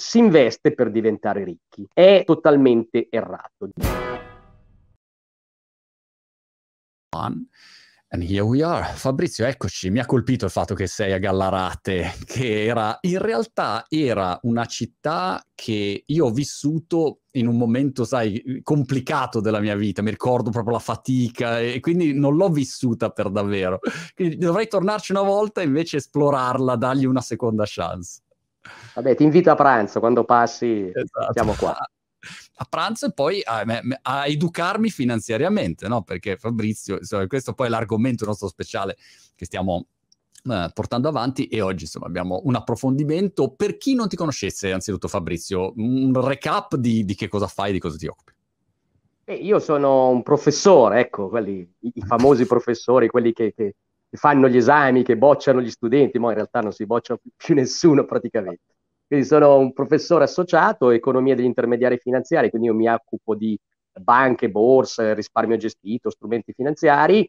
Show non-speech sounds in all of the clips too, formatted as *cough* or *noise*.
si investe per diventare ricchi. È totalmente errato. And here we are. Fabrizio, eccoci, mi ha colpito il fatto che sei a Gallarate, che era in realtà era una città che io ho vissuto in un momento, sai, complicato della mia vita, mi ricordo proprio la fatica e quindi non l'ho vissuta per davvero. Quindi dovrei tornarci una volta e invece esplorarla, dargli una seconda chance. Vabbè, ti invito a pranzo quando passi, esatto. siamo qua a pranzo e poi a, a educarmi finanziariamente, no? Perché Fabrizio, insomma, questo poi è l'argomento nostro speciale che stiamo eh, portando avanti e oggi insomma abbiamo un approfondimento. Per chi non ti conoscesse, anzitutto Fabrizio, un recap di, di che cosa fai, di cosa ti occupi. Eh, io sono un professore, ecco, quelli, i, i famosi professori, quelli che, che, fanno gli esami, che bocciano gli studenti, ma in realtà non si boccia più, più nessuno praticamente. Quindi sono un professore associato, economia degli intermediari finanziari, quindi io mi occupo di banche, borse, risparmio gestito, strumenti finanziari.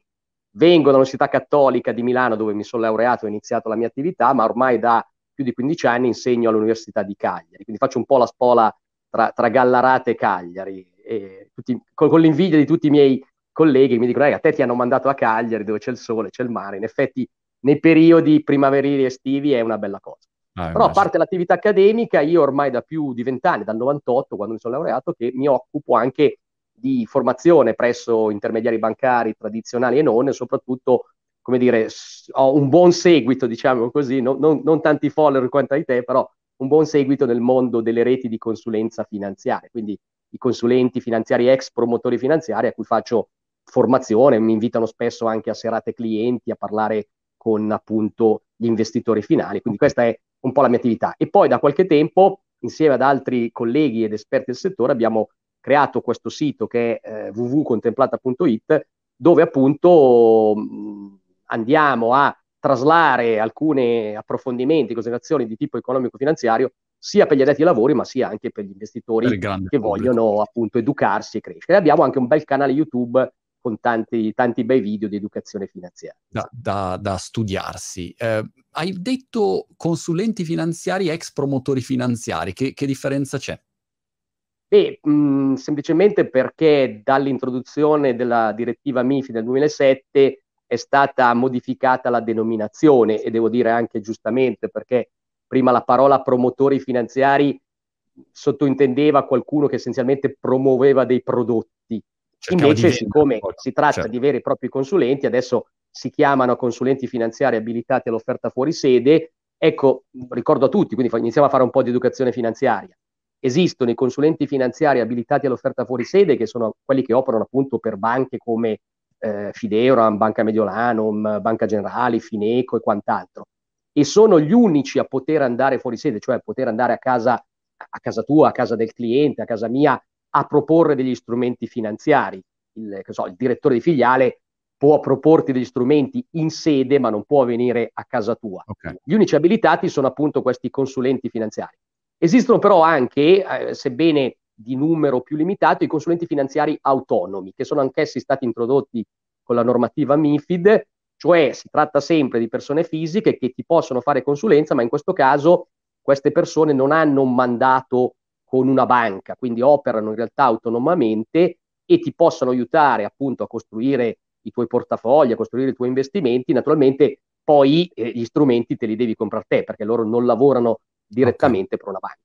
Vengo dall'Università Cattolica di Milano dove mi sono laureato e ho iniziato la mia attività, ma ormai da più di 15 anni insegno all'Università di Cagliari, quindi faccio un po' la spola tra, tra Gallarate e Cagliari, e tutti, con, con, l'invidia di tutti i miei colleghi che mi dicono, a te ti hanno mandato a Cagliari dove c'è il sole, c'è il mare, in effetti nei periodi primaverili e estivi è una bella cosa. Ah, Però a parte l'attività accademica, io ormai da più di vent'anni, dal 98, quando mi sono laureato, che mi occupo anche di formazione presso intermediari bancari tradizionali e non, e soprattutto, come dire, ho un buon seguito, diciamo così, non, non, non tanti follower quanto hai te, però un buon seguito nel mondo delle reti di consulenza finanziaria, quindi i consulenti finanziari ex promotori finanziari a cui faccio formazione, mi invitano spesso anche a serate clienti a parlare con appunto gli investitori finali, quindi questa è un po' la mia attività. E poi da qualche tempo, insieme ad altri colleghi ed esperti del settore, abbiamo creato questo sito che è eh, www.contemplata.it, dove appunto mh, andiamo a traslare alcuni approfondimenti, considerazioni di tipo economico-finanziario, sia per gli addetti ai lavori, ma sia anche per gli investitori per che pubblico. vogliono appunto educarsi e crescere. Abbiamo anche un bel canale YouTube con tanti, tanti bei video di educazione finanziaria. Da, da, da studiarsi. Eh, hai detto consulenti finanziari, ex promotori finanziari, che, che differenza c'è? Beh, mh, semplicemente perché dall'introduzione della direttiva MIFI del 2007 è stata modificata la denominazione e devo dire anche giustamente perché prima la parola promotori finanziari sottintendeva qualcuno che essenzialmente promuoveva dei prodotti Invece, siccome si tratta certo. di veri e propri consulenti, adesso si chiamano consulenti finanziari abilitati all'offerta fuori sede. Ecco, ricordo a tutti, quindi iniziamo a fare un po' di educazione finanziaria. Esistono i consulenti finanziari abilitati all'offerta fuori sede, che sono quelli che operano appunto per banche come eh, Fideuram, Banca Mediolanum, Banca Generali, Fineco e quant'altro. E sono gli unici a poter andare fuori sede, cioè a poter andare a casa, a casa tua, a casa del cliente, a casa mia, a proporre degli strumenti finanziari. Il, so, il, direttore di filiale può proporti degli strumenti in sede, ma non può venire a casa tua. Okay. Gli unici abilitati sono appunto questi consulenti finanziari. Esistono però anche, eh, sebbene di numero più limitato, i consulenti finanziari autonomi, che sono anch'essi stati introdotti con la normativa MIFID, cioè si tratta sempre di persone fisiche che ti possono fare consulenza, ma in questo caso queste persone non hanno un mandato con una banca, quindi operano in realtà autonomamente e ti possono aiutare appunto a costruire i tuoi portafogli, a costruire i tuoi investimenti. Naturalmente poi eh, gli strumenti te li devi comprare te perché loro non lavorano direttamente okay. per una banca.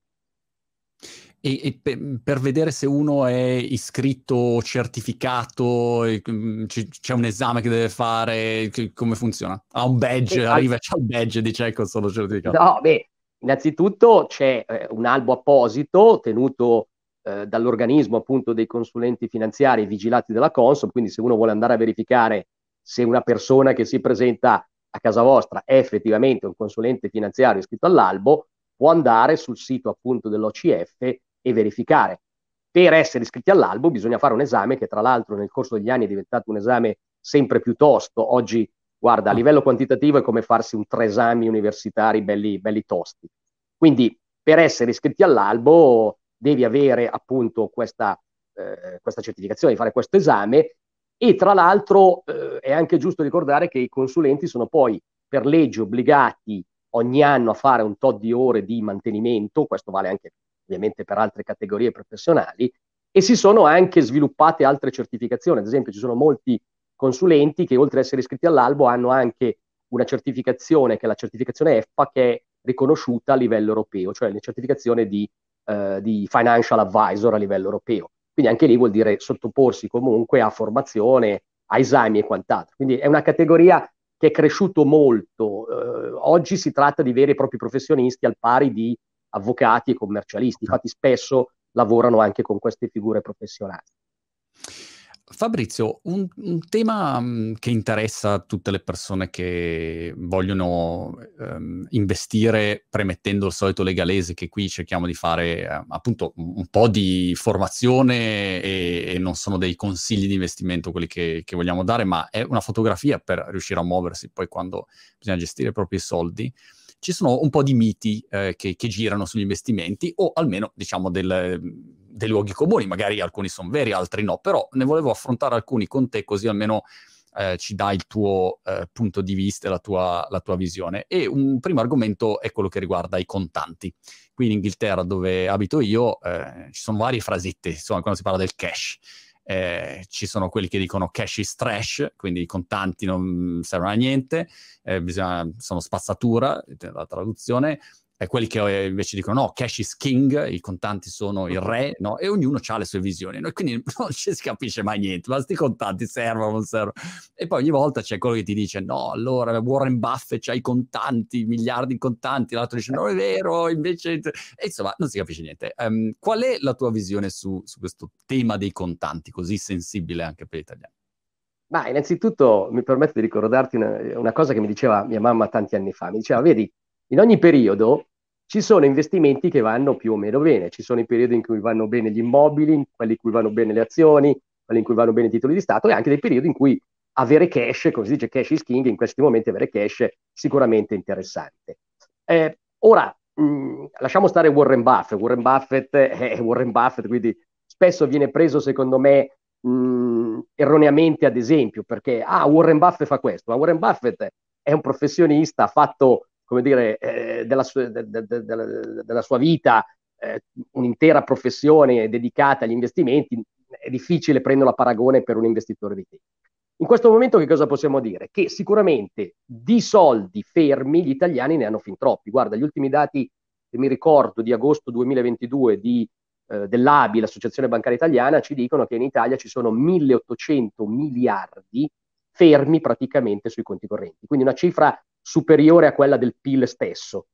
E, e per, per, vedere se uno è iscritto, certificato, mm, c- c'è un esame che deve fare, che, come funziona? Ha un badge, e, arriva, al... c'ha il badge, dice ecco sono certificato. No, beh, Innanzitutto c'è eh, un albo apposito tenuto eh, dall'organismo appunto dei consulenti finanziari vigilati dalla Consob, quindi se uno vuole andare a verificare se una persona che si presenta a casa vostra è effettivamente un consulente finanziario iscritto all'albo, può andare sul sito appunto dell'OCF e verificare. Per essere iscritti all'albo bisogna fare un esame che tra l'altro nel corso degli anni è diventato un esame sempre più tosto. Oggi Guarda, a ah. livello quantitativo è come farsi un tre esami universitari belli, belli tosti. Quindi per essere iscritti all'albo devi avere appunto questa, eh, questa certificazione, di fare questo esame e tra l'altro eh, è anche giusto ricordare che i consulenti sono poi per legge obbligati ogni anno a fare un tot di ore di mantenimento, questo vale anche ovviamente per altre categorie professionali, e si sono anche sviluppate altre certificazioni, ad esempio ci sono molti consulenti che oltre ad essere iscritti all'albo hanno anche una certificazione che è la certificazione EFPA che è riconosciuta a livello europeo, cioè la certificazione di, eh, di financial advisor a livello europeo. Quindi anche lì vuol dire sottoporsi comunque a formazione, a esami e quant'altro. Quindi è una categoria che è cresciuto molto. Eh, oggi si tratta di veri e propri professionisti al pari di avvocati e commercialisti, infatti spesso lavorano anche con queste figure professionali. Fabrizio, un, un, tema mm, che interessa tutte le persone che vogliono um, investire premettendo il solito legalese, che qui cerchiamo di fare eh, appunto un po' di formazione e, e, non sono dei consigli di investimento quelli che, che, vogliamo dare, ma è una fotografia per riuscire a muoversi poi quando bisogna gestire i propri soldi. Ci sono un po' di miti eh, che, che, girano sugli investimenti o almeno diciamo del, dei luoghi comuni, magari alcuni sono veri, altri no, però ne volevo affrontare alcuni con te così almeno eh, ci dai il tuo eh, punto di vista e la tua, la tua, visione. E un primo argomento è quello che riguarda i contanti. Qui in Inghilterra, dove abito io, eh, ci sono varie frasette, insomma, quando si parla del cash. Eh, ci sono quelli che dicono cash is trash, quindi i contanti non servono a niente, eh, bisogna, sono spazzatura, la traduzione, e quelli che eh, invece dicono no, cash is king, i contanti sono il re, no? e ognuno ha le sue visioni, no? quindi *laughs* non ci si capisce mai niente, ma questi contanti servono o non servono. E poi ogni volta c'è quello che ti dice no, allora Warren Buffett ha i contanti, miliardi di contanti, l'altro dice no, è vero, invece... E insomma, non si capisce niente. Um, qual è la tua visione su, su questo tema dei contanti, così sensibile anche per gli italiani? Ma innanzitutto mi permetto di ricordarti una, una cosa che mi diceva mia mamma tanti anni fa, mi diceva, vedi, in ogni periodo ci sono investimenti che vanno più o meno bene, ci sono i periodi in cui vanno bene gli immobili, quelli in cui vanno bene le azioni, quelli in cui vanno bene i titoli di Stato e anche dei periodi in cui avere cash, come si dice cash is king, in questi momenti avere cash è sicuramente interessante. Eh, ora, mh, mm, lasciamo stare Warren Buffett, Warren Buffett è Warren Buffett, quindi spesso viene preso secondo me mh, mm, erroneamente ad esempio, perché ah, Warren Buffett fa questo, ma Warren Buffett è un professionista, ha fatto come dire, eh, della, sua, de, de, de, della, sua, vita, eh, un'intera professione dedicata agli investimenti, è difficile prendere la paragone per un investitore di tempo. In questo momento che cosa possiamo dire? Che sicuramente di soldi fermi gli italiani ne hanno fin troppi. Guarda, gli ultimi dati che mi ricordo di agosto 2022 di, eh, dell'ABI, l'Associazione Bancaria Italiana, ci dicono che in Italia ci sono 1800 miliardi fermi praticamente sui conti correnti. Quindi una cifra superiore a quella del PIL stesso.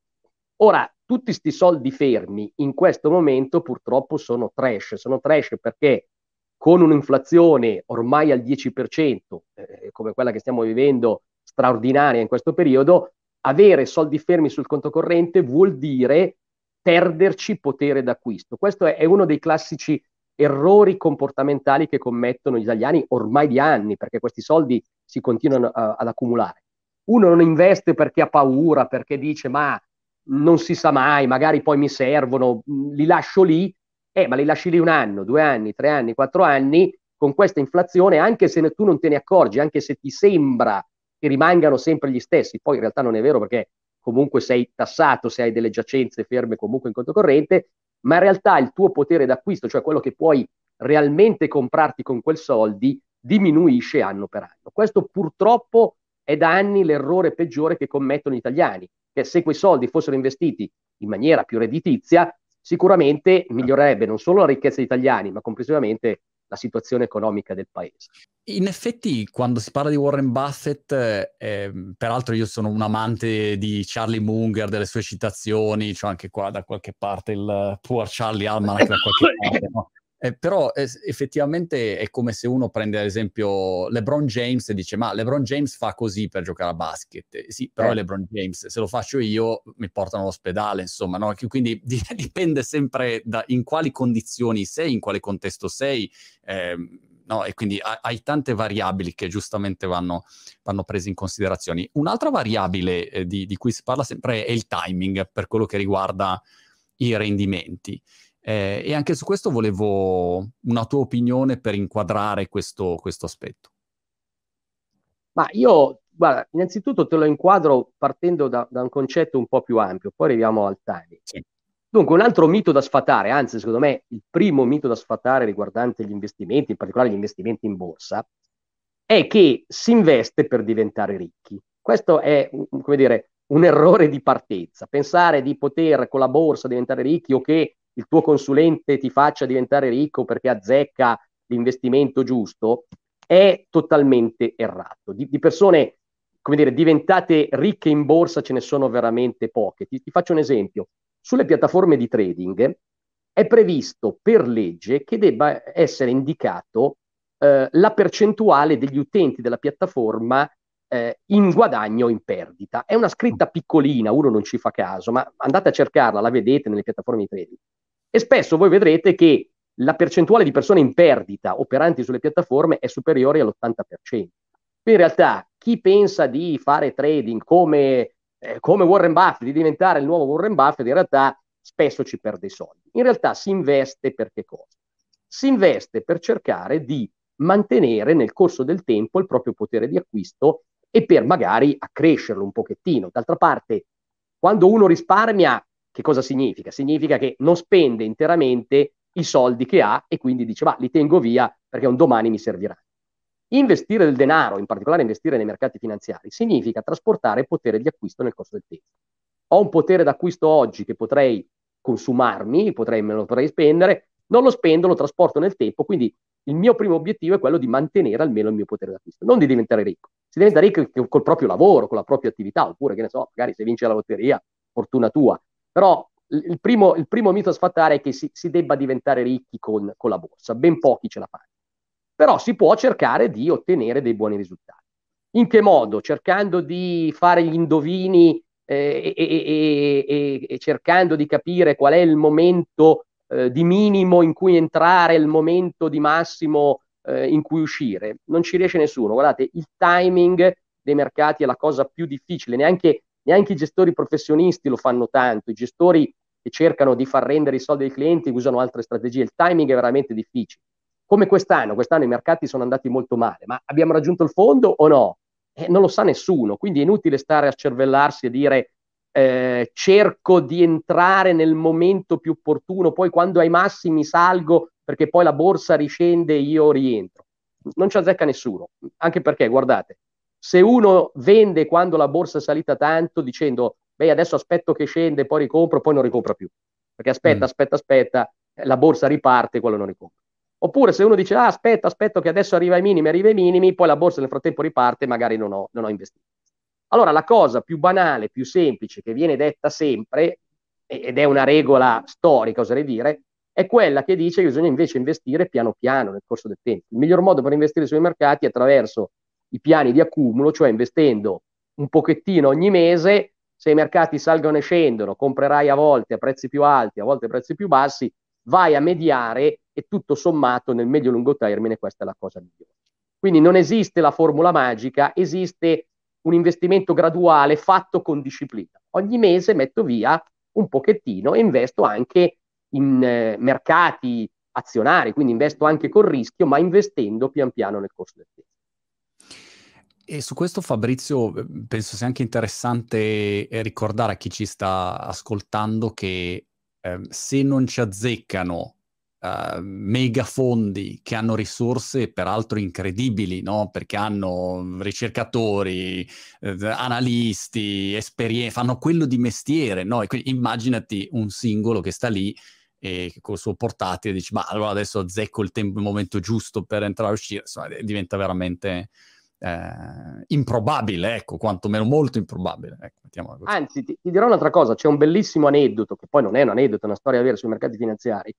Ora, tutti questi soldi fermi in questo momento purtroppo sono trash, sono trash perché con un'inflazione ormai al 10%, eh, come quella che stiamo vivendo, straordinaria in questo periodo, avere soldi fermi sul conto corrente vuol dire perderci potere d'acquisto. Questo è, uno dei classici errori comportamentali che commettono gli italiani ormai di anni, perché questi soldi si continuano a, ad accumulare uno non investe perché ha paura, perché dice ma non si sa mai, magari poi mi servono, li lascio lì, eh, ma li lasci lì un anno, due anni, tre anni, quattro anni, con questa inflazione, anche se tu non te ne accorgi, anche se ti sembra che rimangano sempre gli stessi, poi in realtà non è vero perché comunque sei tassato se hai delle giacenze ferme comunque in conto corrente, ma in realtà il tuo potere d'acquisto, cioè quello che puoi realmente comprarti con quel soldi, diminuisce anno per anno. Questo purtroppo è da anni l'errore peggiore che commettono gli italiani, che se quei soldi fossero investiti in maniera più redditizia, sicuramente migliorerebbe non solo la ricchezza degli italiani, ma complessivamente la situazione economica del paese. In effetti, quando si parla di Warren Buffett, eh, peraltro io sono un amante di Charlie Munger, delle sue citazioni, c'ho anche qua da qualche parte il Poor Charlie Almanac da qualche *laughs* parte, no? Eh, però eh, effettivamente è come se uno prende ad esempio LeBron James e dice ma LeBron James fa così per giocare a basket. Eh, sì, però è eh. LeBron James, se lo faccio io mi portano all'ospedale, insomma, no? quindi *laughs* di- dipende sempre da in quali condizioni sei, in quale contesto sei. Ehm, no? E quindi ha- hai tante variabili che giustamente vanno, vanno prese in considerazione. Un'altra variabile eh, di-, di cui si parla sempre è il timing per quello che riguarda i rendimenti. Eh, e anche su questo volevo una tua opinione per inquadrare questo, questo aspetto. Ma io guarda, innanzitutto te lo inquadro partendo da, da, un concetto un po' più ampio, poi arriviamo al timing. Sì. Dunque, un altro mito da sfatare, anzi, secondo me, il primo mito da sfatare riguardante gli investimenti, in particolare gli investimenti in borsa, è che si investe per diventare ricchi. Questo è, come dire, un errore di partenza. Pensare di poter con la borsa diventare ricchi o che il tuo consulente ti faccia diventare ricco perché azzecca l'investimento giusto è totalmente errato. Di, di persone, come dire, diventate ricche in borsa ce ne sono veramente poche. Ti, ti faccio un esempio. Sulle piattaforme di trading è previsto per legge che debba essere indicato eh, la percentuale degli utenti della piattaforma eh, in guadagno o in perdita. È una scritta piccolina, uno non ci fa caso, ma andate a cercarla, la vedete nelle piattaforme di trading. E spesso voi vedrete che la percentuale di persone in perdita operanti sulle piattaforme è superiore all'80%. Quindi in realtà chi pensa di fare trading come, eh, come Warren Buffett, di diventare il nuovo Warren Buffett, in realtà spesso ci perde i soldi. In realtà si investe per che cosa? Si investe per cercare di mantenere nel corso del tempo il proprio potere di acquisto e per magari accrescerlo un pochettino. D'altra parte, quando uno risparmia, che cosa significa? Significa che non spende interamente i soldi che ha e quindi dice, ma li tengo via perché un domani mi serviranno. Investire del denaro, in particolare investire nei mercati finanziari, significa trasportare potere di acquisto nel corso del tempo. Ho un potere d'acquisto oggi che potrei consumarmi, potrei, me lo potrei spendere, non lo spendo, lo trasporto nel tempo, quindi il mio primo obiettivo è quello di mantenere almeno il mio potere d'acquisto, non di diventare ricco. Si diventa ricco col proprio lavoro, con la propria attività, oppure, che ne so, magari se vince la lotteria, fortuna tua. Però il primo, il primo mito a sfatare è che si, si debba diventare ricchi con, con, la borsa, ben pochi ce la fanno. Però si può cercare di ottenere dei buoni risultati. In che modo? Cercando di fare gli indovini eh, e, e, e, e, cercando di capire qual è il momento eh, di minimo in cui entrare, il momento di massimo eh, in cui uscire. Non ci riesce nessuno. Guardate, il timing dei mercati è la cosa più difficile, neanche, neanche i gestori professionisti lo fanno tanto, i gestori che cercano di far rendere i soldi ai clienti usano altre strategie, il timing è veramente difficile. Come quest'anno, quest'anno i mercati sono andati molto male, ma abbiamo raggiunto il fondo o no? Eh, non lo sa nessuno, quindi è inutile stare a cervellarsi e dire eh, cerco di entrare nel momento più opportuno, poi quando ai massimi salgo perché poi la borsa riscende e io rientro. Non ci azzecca nessuno, anche perché guardate, se uno vende quando la borsa è salita tanto dicendo beh adesso aspetto che scende, poi ricompro, poi non ricompra più, perché aspetta, mm. aspetta, aspetta, eh, la borsa riparte quello non ricompra. Oppure se uno dice ah, aspetta, aspetto che adesso arriva ai minimi, arriva ai minimi, poi la borsa nel frattempo riparte e magari non ho, non ho investito. Allora la cosa più banale, più semplice che viene detta sempre, ed è una regola storica, oserei dire, è quella che dice che bisogna invece investire piano piano nel corso del tempo. Il miglior modo per investire sui mercati è attraverso i piani di accumulo, cioè investendo un pochettino ogni mese, se i mercati salgono e scendono, comprerai a volte a prezzi più alti, a volte a prezzi più bassi, vai a mediare e tutto sommato nel medio-lungo termine questa è la cosa migliore. Quindi non esiste la formula magica, esiste un investimento graduale fatto con disciplina. Ogni mese metto via un pochettino e investo anche in eh, mercati azionari, quindi investo anche col rischio, ma investendo pian piano nel corso del tempo. E su questo Fabrizio penso sia anche interessante eh, ricordare a chi ci sta ascoltando che eh, se non ci azzeccano uh, megafondi che hanno risorse peraltro incredibili, no? perché hanno ricercatori, eh, analisti, esperienze, fanno quello di mestiere. No? Quindi, immaginati un singolo che sta lì e col suo portatile dici ma allora adesso azzecco il, tempo, il momento giusto per entrare e uscire, insomma, diventa veramente eh, improbabile, ecco, quantomeno molto improbabile. Ecco, Anzi, ti, ti, dirò un'altra cosa, c'è un bellissimo aneddoto, che poi non è un aneddoto, è una storia vera sui mercati finanziari,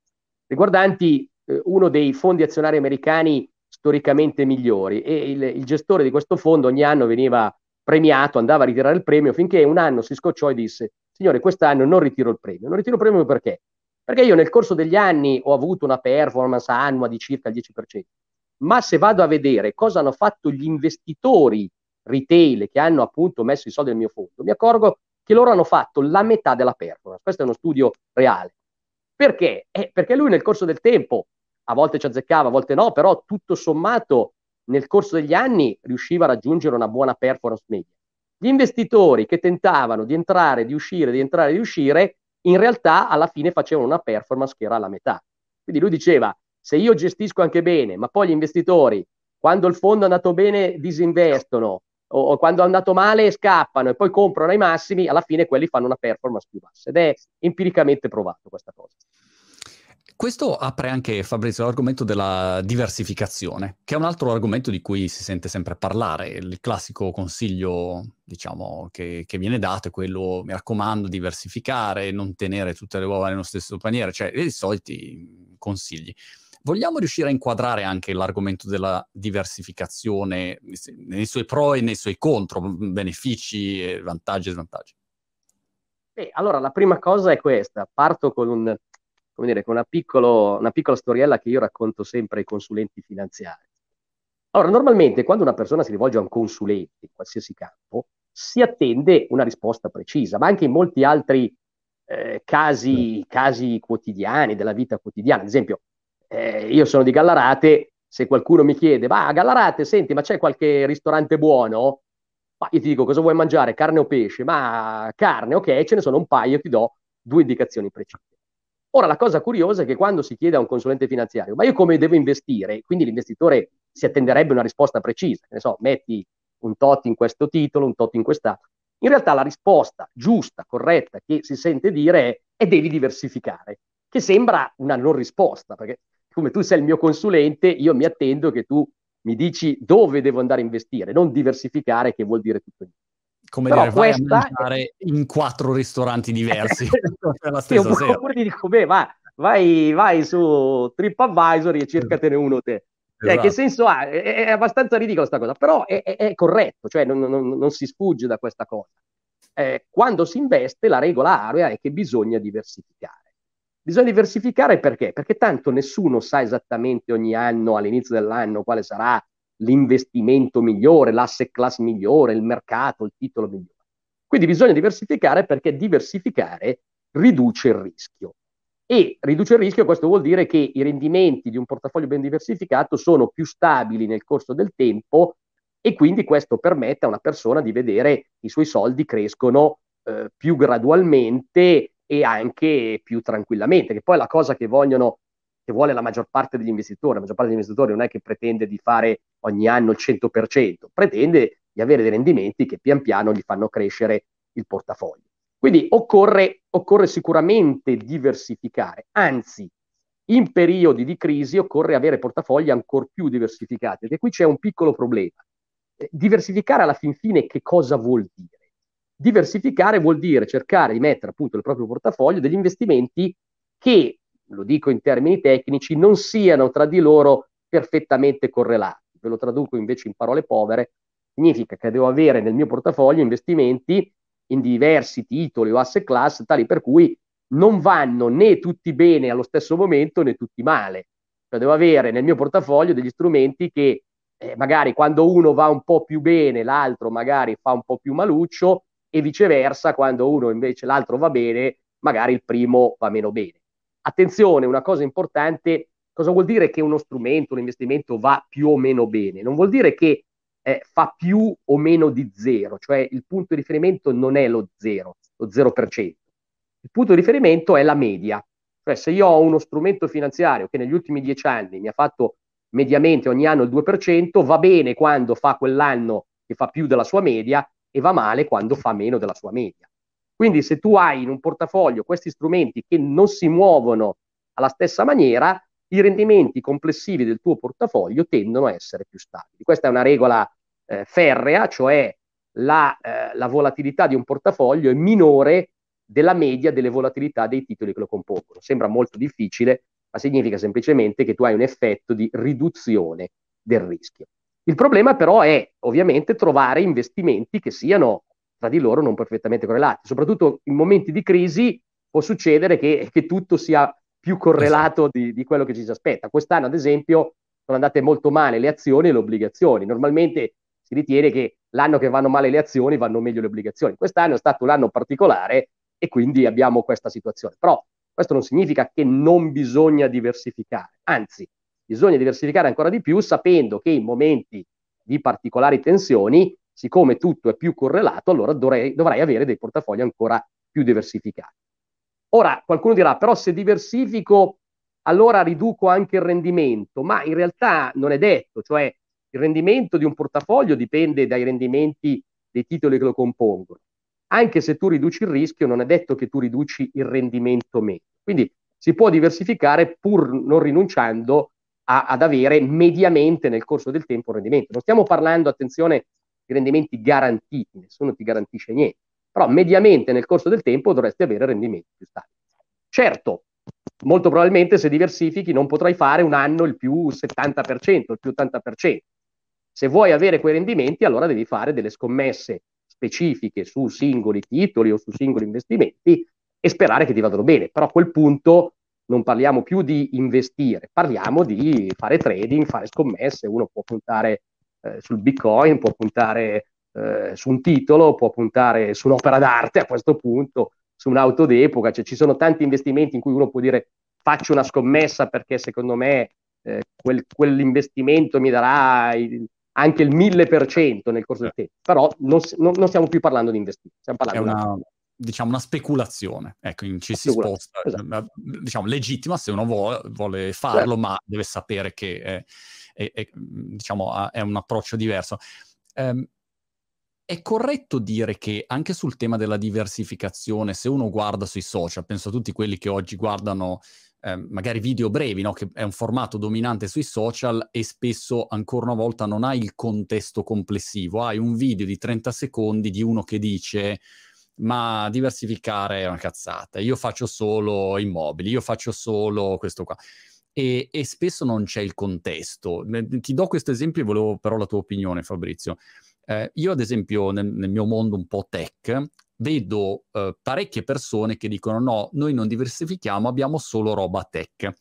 riguardanti eh, uno dei fondi azionari americani storicamente migliori e il, il, gestore di questo fondo ogni anno veniva premiato, andava a ritirare il premio finché un anno si scocciò e disse signore quest'anno non ritiro il premio, non ritiro il premio perché? Perché io nel corso degli anni ho avuto una performance annua di circa il 10%, ma se vado a vedere cosa hanno fatto gli investitori retail che hanno appunto messo i soldi nel mio fondo, mi accorgo che loro hanno fatto la metà della performance. Questo è uno studio reale. Perché? Eh, perché lui nel corso del tempo, a volte ci azzeccava, a volte no, però tutto sommato nel corso degli anni riusciva a raggiungere una buona performance media. Gli investitori che tentavano di entrare, di uscire, di entrare, di uscire, in realtà alla fine facevano una performance che era la metà. Quindi lui diceva, se io gestisco anche bene, ma poi gli investitori, quando il fondo è andato bene, disinvestono, o, o quando è andato male, scappano e poi comprano ai massimi, alla fine quelli fanno una performance più bassa. Ed è empiricamente provato questa cosa. Questo apre anche, Fabrizio, l'argomento della diversificazione, che è un altro argomento di cui si sente sempre parlare. Il classico consiglio, diciamo, che, che viene dato è quello, mi raccomando, diversificare, non tenere tutte le uova nello stesso paniere, cioè i soliti consigli. Vogliamo riuscire a inquadrare anche l'argomento della diversificazione nei suoi pro e nei suoi contro, benefici, vantaggi e svantaggi? Beh, allora, la prima cosa è questa. Parto con un, dire, con una, piccolo, una piccola storiella che io racconto sempre ai consulenti finanziari. Allora, normalmente quando una persona si rivolge a un consulente in qualsiasi campo, si attende una risposta precisa, ma anche in molti altri eh, casi, casi, quotidiani, della vita quotidiana. Ad esempio, eh, io sono di Gallarate, se qualcuno mi chiede, ma a Gallarate, senti, ma c'è qualche ristorante buono? Ma io ti dico, cosa vuoi mangiare, carne o pesce? Ma carne, ok, ce ne sono un paio, ti do due indicazioni precise. Ora, la cosa curiosa è che quando si chiede a un consulente finanziario, ma io come devo investire? Quindi l'investitore si attenderebbe una risposta precisa, ne so, metti un tot in questo titolo, un tot in quest'altro. In realtà la risposta giusta, corretta, che si sente dire è, è devi diversificare, che sembra una non risposta, perché come tu sei il mio consulente, io mi attendo che tu mi dici dove devo andare a investire, non diversificare, che vuol dire tutto come Però dire, vai a mangiare in quattro ristoranti diversi *laughs* *laughs* la stessa sì, sera. Oppure ti dico, beh, va, vai, vai su TripAdvisor e cercatene uno te. Esatto. che senso ha? È, è abbastanza ridicola questa cosa, però è, è, è corretto, cioè non, non, non, si sfugge da questa cosa. Eh, quando si investe, la regola area è che bisogna diversificare. Bisogna diversificare perché? Perché tanto nessuno sa esattamente ogni anno, all'inizio dell'anno, quale sarà l'investimento migliore, l'asset class migliore, il mercato, il titolo migliore. Quindi bisogna diversificare perché diversificare riduce il rischio. E riduce il rischio, questo vuol dire che i rendimenti di un portafoglio ben diversificato sono più stabili nel corso del tempo e quindi questo permette a una persona di vedere i suoi soldi crescono eh, più gradualmente e anche più tranquillamente, che poi la cosa che vogliono che vuole la maggior parte degli investitori. La maggior parte degli investitori non è che pretende di fare ogni anno il 100%, pretende di avere dei rendimenti che pian piano gli fanno crescere il portafoglio. Quindi occorre, occorre sicuramente diversificare, anzi in periodi di crisi occorre avere portafogli ancora più diversificati, perché qui c'è un piccolo problema. Eh, diversificare alla fin fine che cosa vuol dire? Diversificare vuol dire cercare di mettere appunto nel proprio portafoglio degli investimenti che lo dico in termini tecnici, non siano tra di loro perfettamente correlati. Ve lo traduco invece in parole povere, significa che devo avere nel mio portafoglio investimenti in diversi titoli o asset class, tali per cui non vanno né tutti bene allo stesso momento né tutti male. Cioè devo avere nel mio portafoglio degli strumenti che eh, magari quando uno va un po' più bene, l'altro magari fa un po' più maluccio e viceversa, quando uno invece l'altro va bene, magari il primo va meno bene. Attenzione, una cosa importante, cosa vuol dire che uno strumento, un investimento va più o meno bene? Non vuol dire che eh, fa più o meno di zero, cioè il punto di riferimento non è lo zero, lo 0%. Il punto di riferimento è la media. Cioè se io ho uno strumento finanziario che negli ultimi dieci anni mi ha fatto mediamente ogni anno il 2%, va bene quando fa quell'anno che fa più della sua media e va male quando fa meno della sua media. Quindi se tu hai in un portafoglio questi strumenti che non si muovono alla stessa maniera, i rendimenti complessivi del tuo portafoglio tendono a essere più stabili. Questa è una regola eh, ferrea, cioè la, eh, la volatilità di un portafoglio è minore della media delle volatilità dei titoli che lo compongono. Sembra molto difficile, ma significa semplicemente che tu hai un effetto di riduzione del rischio. Il problema però è ovviamente trovare investimenti che siano tra di loro non perfettamente correlati. Soprattutto in momenti di crisi può succedere che, che tutto sia più correlato esatto. di, di, quello che ci si aspetta. Quest'anno, ad esempio, sono andate molto male le azioni e le obbligazioni. Normalmente si ritiene che l'anno che vanno male le azioni vanno meglio le obbligazioni. Quest'anno è stato un anno particolare e quindi abbiamo questa situazione. Però questo non significa che non bisogna diversificare, anzi, bisogna diversificare ancora di più sapendo che in momenti di particolari tensioni, siccome tutto è più correlato, allora dovrei, dovrei avere dei portafogli ancora più diversificati. Ora, qualcuno dirà, però se diversifico, allora riduco anche il rendimento, ma in realtà non è detto, cioè il rendimento di un portafoglio dipende dai rendimenti dei titoli che lo compongono. Anche se tu riduci il rischio, non è detto che tu riduci il rendimento meno. Quindi si può diversificare pur non rinunciando a, ad avere mediamente nel corso del tempo un rendimento. Non stiamo parlando, attenzione, di rendimenti garantiti, nessuno ti garantisce niente, però mediamente nel corso del tempo dovresti avere rendimenti più stabili. Certo, molto probabilmente se diversifichi non potrai fare un anno il più 70%, il più 80%. Se vuoi avere quei rendimenti, allora devi fare delle scommesse specifiche su singoli titoli o su singoli investimenti e sperare che ti vadano bene. Però a quel punto non parliamo più di investire, parliamo di fare trading, fare scommesse, uno può puntare eh, sul bitcoin, può puntare eh, su un titolo, può puntare su un'opera d'arte a questo punto, su un'auto d'epoca, cioè ci sono tanti investimenti in cui uno può dire faccio una scommessa perché secondo me eh, quel, quell'investimento mi darà il, anche il 1000% nel corso del tempo, però non, non, non stiamo più parlando di investire, stiamo parlando di una, diciamo, una speculazione. Ecco, ci si sposta, esatto. diciamo, legittima se uno vuole, vuole farlo, certo. ma deve sapere che è, è, è, diciamo, è un approccio diverso. Um, è corretto dire che anche sul tema della diversificazione, se uno guarda sui social, penso a tutti quelli che oggi guardano eh, magari video brevi, no? che è un formato dominante sui social e spesso ancora una volta non hai il contesto complessivo, hai un video di 30 secondi di uno che dice ma diversificare è una cazzata, io faccio solo immobili, io faccio solo questo qua. E, e spesso non c'è il contesto. Ti do questo esempio e volevo però la tua opinione, Fabrizio. Eh, io, ad esempio, nel, nel, mio mondo un po' tech, vedo eh, parecchie persone che dicono: no, noi non diversifichiamo, abbiamo solo roba tech.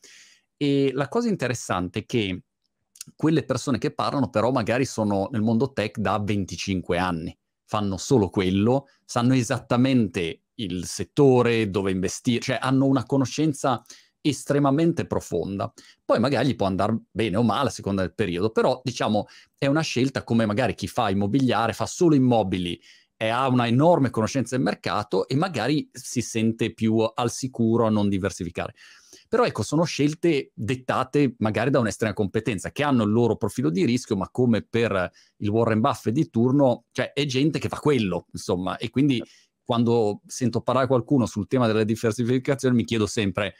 E la cosa interessante è che quelle persone che parlano, però, magari sono nel mondo tech da 25 anni fanno solo quello, sanno esattamente il settore dove investire, cioè hanno una conoscenza estremamente profonda. Poi magari gli può andare bene o male a seconda del periodo, però diciamo è una scelta come magari chi fa immobiliare, fa solo immobili e ha una enorme conoscenza del mercato e magari si sente più al sicuro a non diversificare. Però ecco, sono scelte dettate magari da un'estrema competenza, che hanno il loro profilo di rischio, ma come per il Warren Buffett di turno, cioè è gente che fa quello, insomma, e quindi quando sento parlare qualcuno sul tema della diversificazione mi chiedo sempre,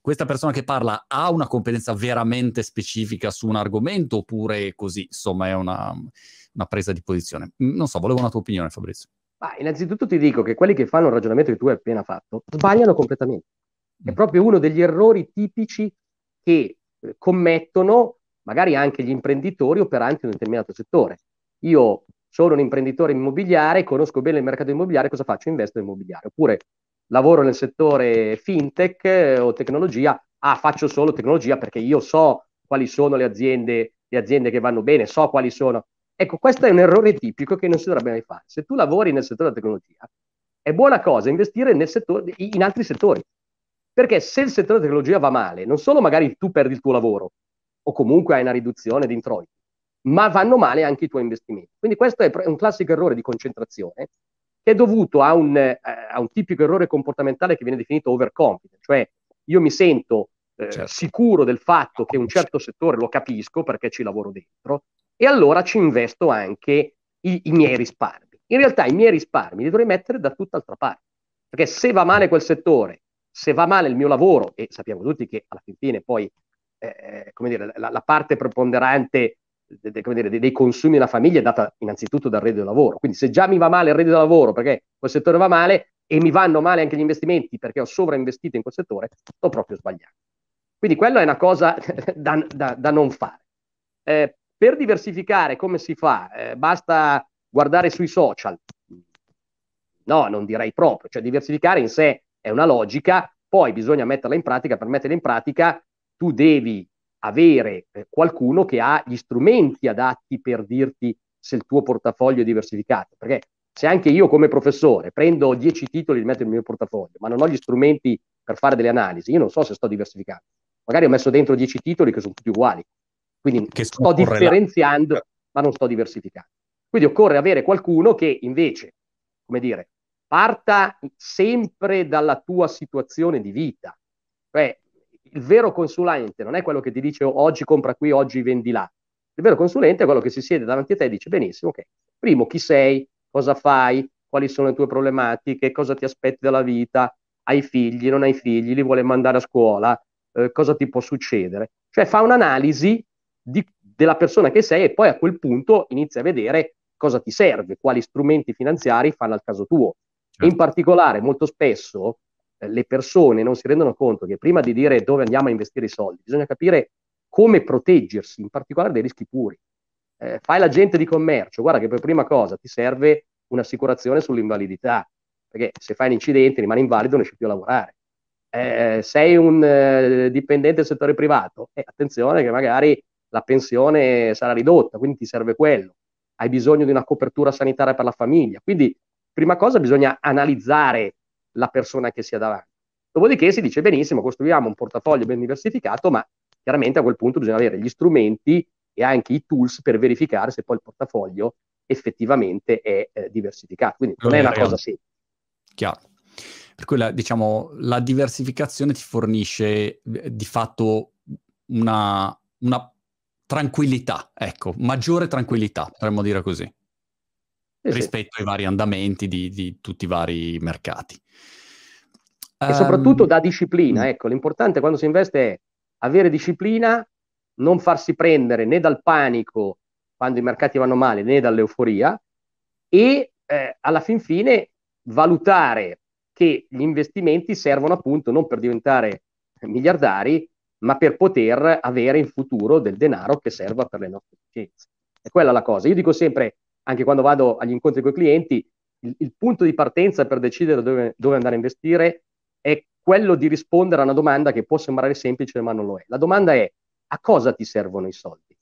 questa persona che parla ha una competenza veramente specifica su un argomento oppure così, insomma, è una, una presa di posizione? Non so, volevo una tua opinione, Fabrizio. Ma innanzitutto ti dico che quelli che fanno il ragionamento che tu hai appena fatto sbagliano completamente. È proprio uno degli errori tipici che eh, commettono magari anche gli imprenditori operanti in un determinato settore. Io sono un imprenditore immobiliare, conosco bene il mercato immobiliare, cosa faccio? Investo in immobiliare. Oppure lavoro nel settore fintech eh, o tecnologia, ah, faccio solo tecnologia perché io so quali sono le aziende, le aziende che vanno bene, so quali sono. Ecco, questo è un errore tipico che non si dovrebbe mai fare. Se tu lavori nel settore della tecnologia, è buona cosa investire settore, in altri settori. Perché se il settore della tecnologia va male, non solo magari tu perdi il tuo lavoro o comunque hai una riduzione di introiti, ma vanno male anche i tuoi investimenti. Quindi questo è un classico errore di concentrazione che è dovuto a un, eh, a un tipico errore comportamentale che viene definito overconfident, cioè io mi sento eh, certo. sicuro del fatto che un certo settore lo capisco perché ci lavoro dentro e allora ci investo anche i, i miei risparmi. In realtà i miei risparmi li dovrei mettere da tutt'altra parte, perché se va male quel settore se va male il mio lavoro, e sappiamo tutti che alla fine poi eh, eh, come dire, la, la parte preponderante de, de, dire, dei consumi della famiglia è data innanzitutto dal reddito del lavoro. Quindi se già mi va male il reddito del lavoro perché quel settore va male e mi vanno male anche gli investimenti perché ho sovrainvestito in quel settore, sto proprio sbagliando. Quindi quella è una cosa *laughs* da, da, da non fare. Eh, per diversificare come si fa? Eh, basta guardare sui social? No, non direi proprio. Cioè diversificare in sé è una logica, poi bisogna metterla in pratica, per metterla in pratica tu devi avere eh, qualcuno che ha gli strumenti adatti per dirti se il tuo portafoglio è diversificato, perché se anche io come professore prendo 10 titoli e li metto nel mio portafoglio, ma non ho gli strumenti per fare delle analisi, io non so se sto diversificando. magari ho messo dentro 10 titoli che sono tutti uguali. Quindi sto differenziando, ma non sto diversificando. Quindi occorre avere qualcuno che invece, come dire, parta sempre dalla tua situazione di vita. Cioè, il vero consulente non è quello che ti dice oggi compra qui, oggi vendi là. Il vero consulente è quello che si siede davanti a te e dice benissimo, ok, primo chi sei, cosa fai, quali sono le tue problematiche, cosa ti aspetti dalla vita, hai figli, non hai figli, li vuole mandare a scuola, eh, cosa ti può succedere. Cioè fa un'analisi di, della persona che sei e poi a quel punto inizia a vedere cosa ti serve, quali strumenti finanziari fanno al caso tuo. Certo. in particolare molto spesso eh, le persone non si rendono conto che prima di dire dove andiamo a investire i soldi, bisogna capire come proteggersi, in particolare dai rischi puri. Eh, fai l'agente di commercio, guarda che per prima cosa ti serve un'assicurazione sull'invalidità, perché se fai un incidente rimani invalido non riesci più a lavorare. Eh, sei un eh, dipendente del settore privato, eh, attenzione che magari la pensione sarà ridotta, quindi ti serve quello. Hai bisogno di una copertura sanitaria per la famiglia. Quindi, prima cosa, bisogna analizzare la persona che si ha davanti. Dopodiché si dice benissimo, costruiamo un portafoglio ben diversificato, ma chiaramente a quel punto bisogna avere gli strumenti e anche i tools per verificare se poi il portafoglio effettivamente è eh, diversificato. Quindi non è una cosa semplice. Chiaro. Per cui la, diciamo, la diversificazione ti fornisce eh, di fatto una, una, tranquillità, ecco, maggiore tranquillità, potremmo dire così, sì, rispetto sì. ai vari andamenti di, di, tutti i vari mercati. E um, soprattutto da disciplina, mm. ecco, l'importante quando si investe è avere disciplina, non farsi prendere né dal panico quando i mercati vanno male né dall'euforia e eh, alla fin fine valutare che gli investimenti servono appunto non per diventare miliardari, ma per poter avere in futuro del denaro che serva per le nostre esigenze. È quella la cosa. Io dico sempre, anche quando vado agli incontri con i clienti, il, il punto di partenza per decidere dove, dove andare a investire è quello di rispondere a una domanda che può sembrare semplice ma non lo è. La domanda è a cosa ti servono i soldi?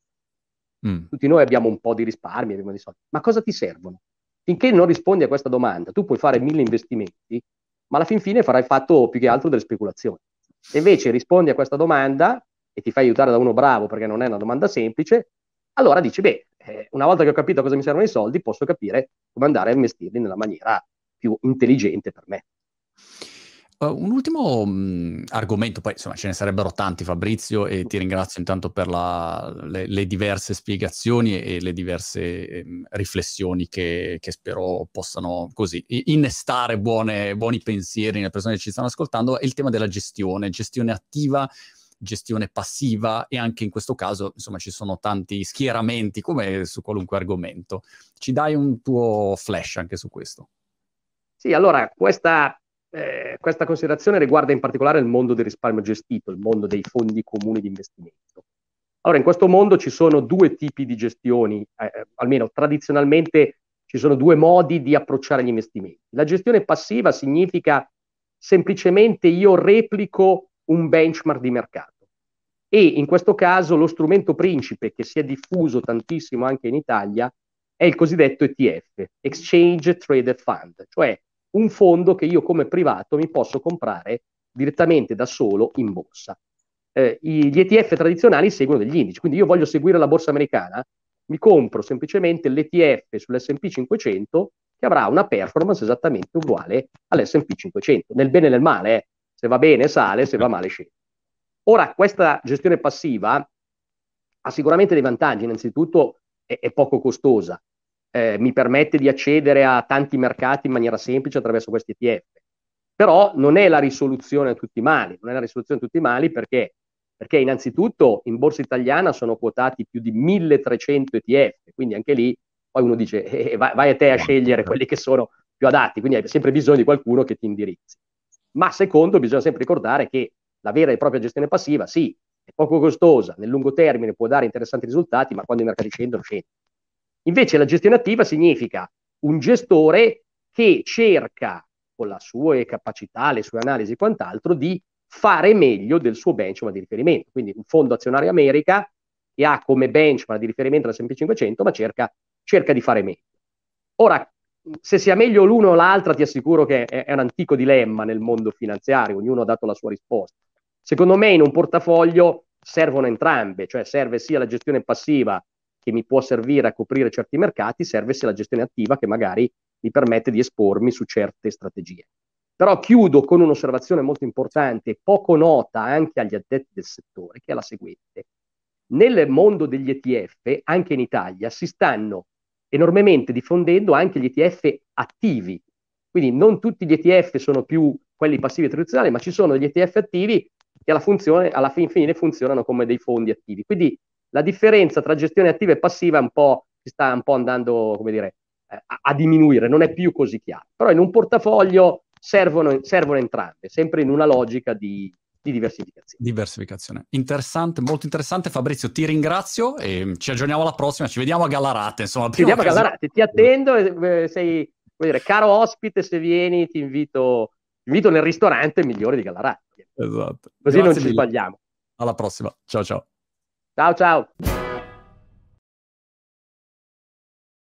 Mm. Tutti noi abbiamo un po' di risparmi, abbiamo di soldi, ma cosa ti servono? Finché non rispondi a questa domanda, tu puoi fare mille investimenti, ma alla fin fine farai fatto più che altro delle speculazioni. Se invece rispondi a questa domanda e ti fai aiutare da uno bravo perché non è una domanda semplice, allora dici, beh, eh, una volta che ho capito a cosa mi servono i soldi, posso capire come andare a investirli nella maniera più intelligente per me. Uh, un ultimo mh, argomento, poi insomma ce ne sarebbero tanti Fabrizio e ti ringrazio intanto per la, le, le, diverse spiegazioni e le diverse eh, riflessioni che, che, spero possano così innestare buone, buoni pensieri nelle persone che ci stanno ascoltando, è il tema della gestione, gestione attiva, gestione passiva e anche in questo caso insomma ci sono tanti schieramenti come su qualunque argomento. Ci dai un tuo flash anche su questo? Sì, allora questa eh, questa considerazione riguarda in particolare il mondo del risparmio gestito, il mondo dei fondi comuni di investimento. Allora, in questo mondo ci sono due tipi di gestioni, eh, eh, almeno tradizionalmente ci sono due modi di approcciare gli investimenti. La gestione passiva significa semplicemente io replico un benchmark di mercato e in questo caso lo strumento principe che si è diffuso tantissimo anche in Italia è il cosiddetto ETF, Exchange Traded Fund, cioè un fondo che io come privato mi posso comprare direttamente da solo in borsa. Eh, gli ETF tradizionali seguono degli indici, quindi io voglio seguire la borsa americana, mi compro semplicemente l'ETF sull'S&P 500 che avrà una performance esattamente uguale all'S&P 500, nel bene e nel male, eh. Se va bene sale, se va *laughs* male scende. Ora, questa gestione passiva ha sicuramente dei vantaggi, innanzitutto è, è poco costosa, eh, mi permette di accedere a tanti mercati in maniera semplice attraverso questi ETF. Però non è la risoluzione a tutti i mali, non è la risoluzione a tutti i mali perché, perché innanzitutto in borsa italiana sono quotati più di 1300 ETF, quindi anche lì poi uno dice eh, eh, vai, vai, a te a scegliere quelli che sono più adatti, quindi hai sempre bisogno di qualcuno che ti indirizzi. Ma secondo, bisogna sempre ricordare che la vera e propria gestione passiva, sì, è poco costosa, nel lungo termine può dare interessanti risultati, ma quando i mercati scendono, scendono. Invece la gestione attiva significa un gestore che cerca con le sue capacità, le sue analisi e quant'altro di fare meglio del suo benchmark di riferimento. Quindi un fondo azionario America che ha come benchmark di riferimento l'S&P 500, ma cerca, cerca di fare meglio. Ora, se sia meglio l'uno o l'altra, ti assicuro che è, un antico dilemma nel mondo finanziario, ognuno ha dato la sua risposta. secondo me in un portafoglio servono entrambe, cioè serve sia la gestione passiva che mi può servire a coprire certi mercati, serve sia la gestione attiva che magari mi permette di espormi su certe strategie. Però chiudo con un'osservazione molto importante, poco nota anche agli addetti del settore, che è la seguente. Nel mondo degli ETF, anche in Italia, si stanno enormemente diffondendo anche gli ETF attivi. Quindi non tutti gli ETF sono più quelli passivi tradizionali, ma ci sono degli ETF attivi che alla, funzione, alla fin fine funzionano come dei fondi attivi. Quindi la differenza tra gestione attiva e passiva un si sta un po' andando, come dire, eh, a, a, diminuire, non è più così chiaro. Però in un portafoglio servono, servono entrambe, sempre in una logica di, di diversificazione. Diversificazione. Interessante, molto interessante. Fabrizio, ti ringrazio e ci aggiorniamo alla prossima. Ci vediamo a Gallarate. Insomma, ci vediamo a Gallarate, ti attendo. Eh, sei, dire, caro ospite, se vieni ti invito, ti invito nel ristorante migliore di Gallarate. Esatto. Così Grazie non ci mille. sbagliamo. Alla prossima. Ciao ciao. Ciao ciao.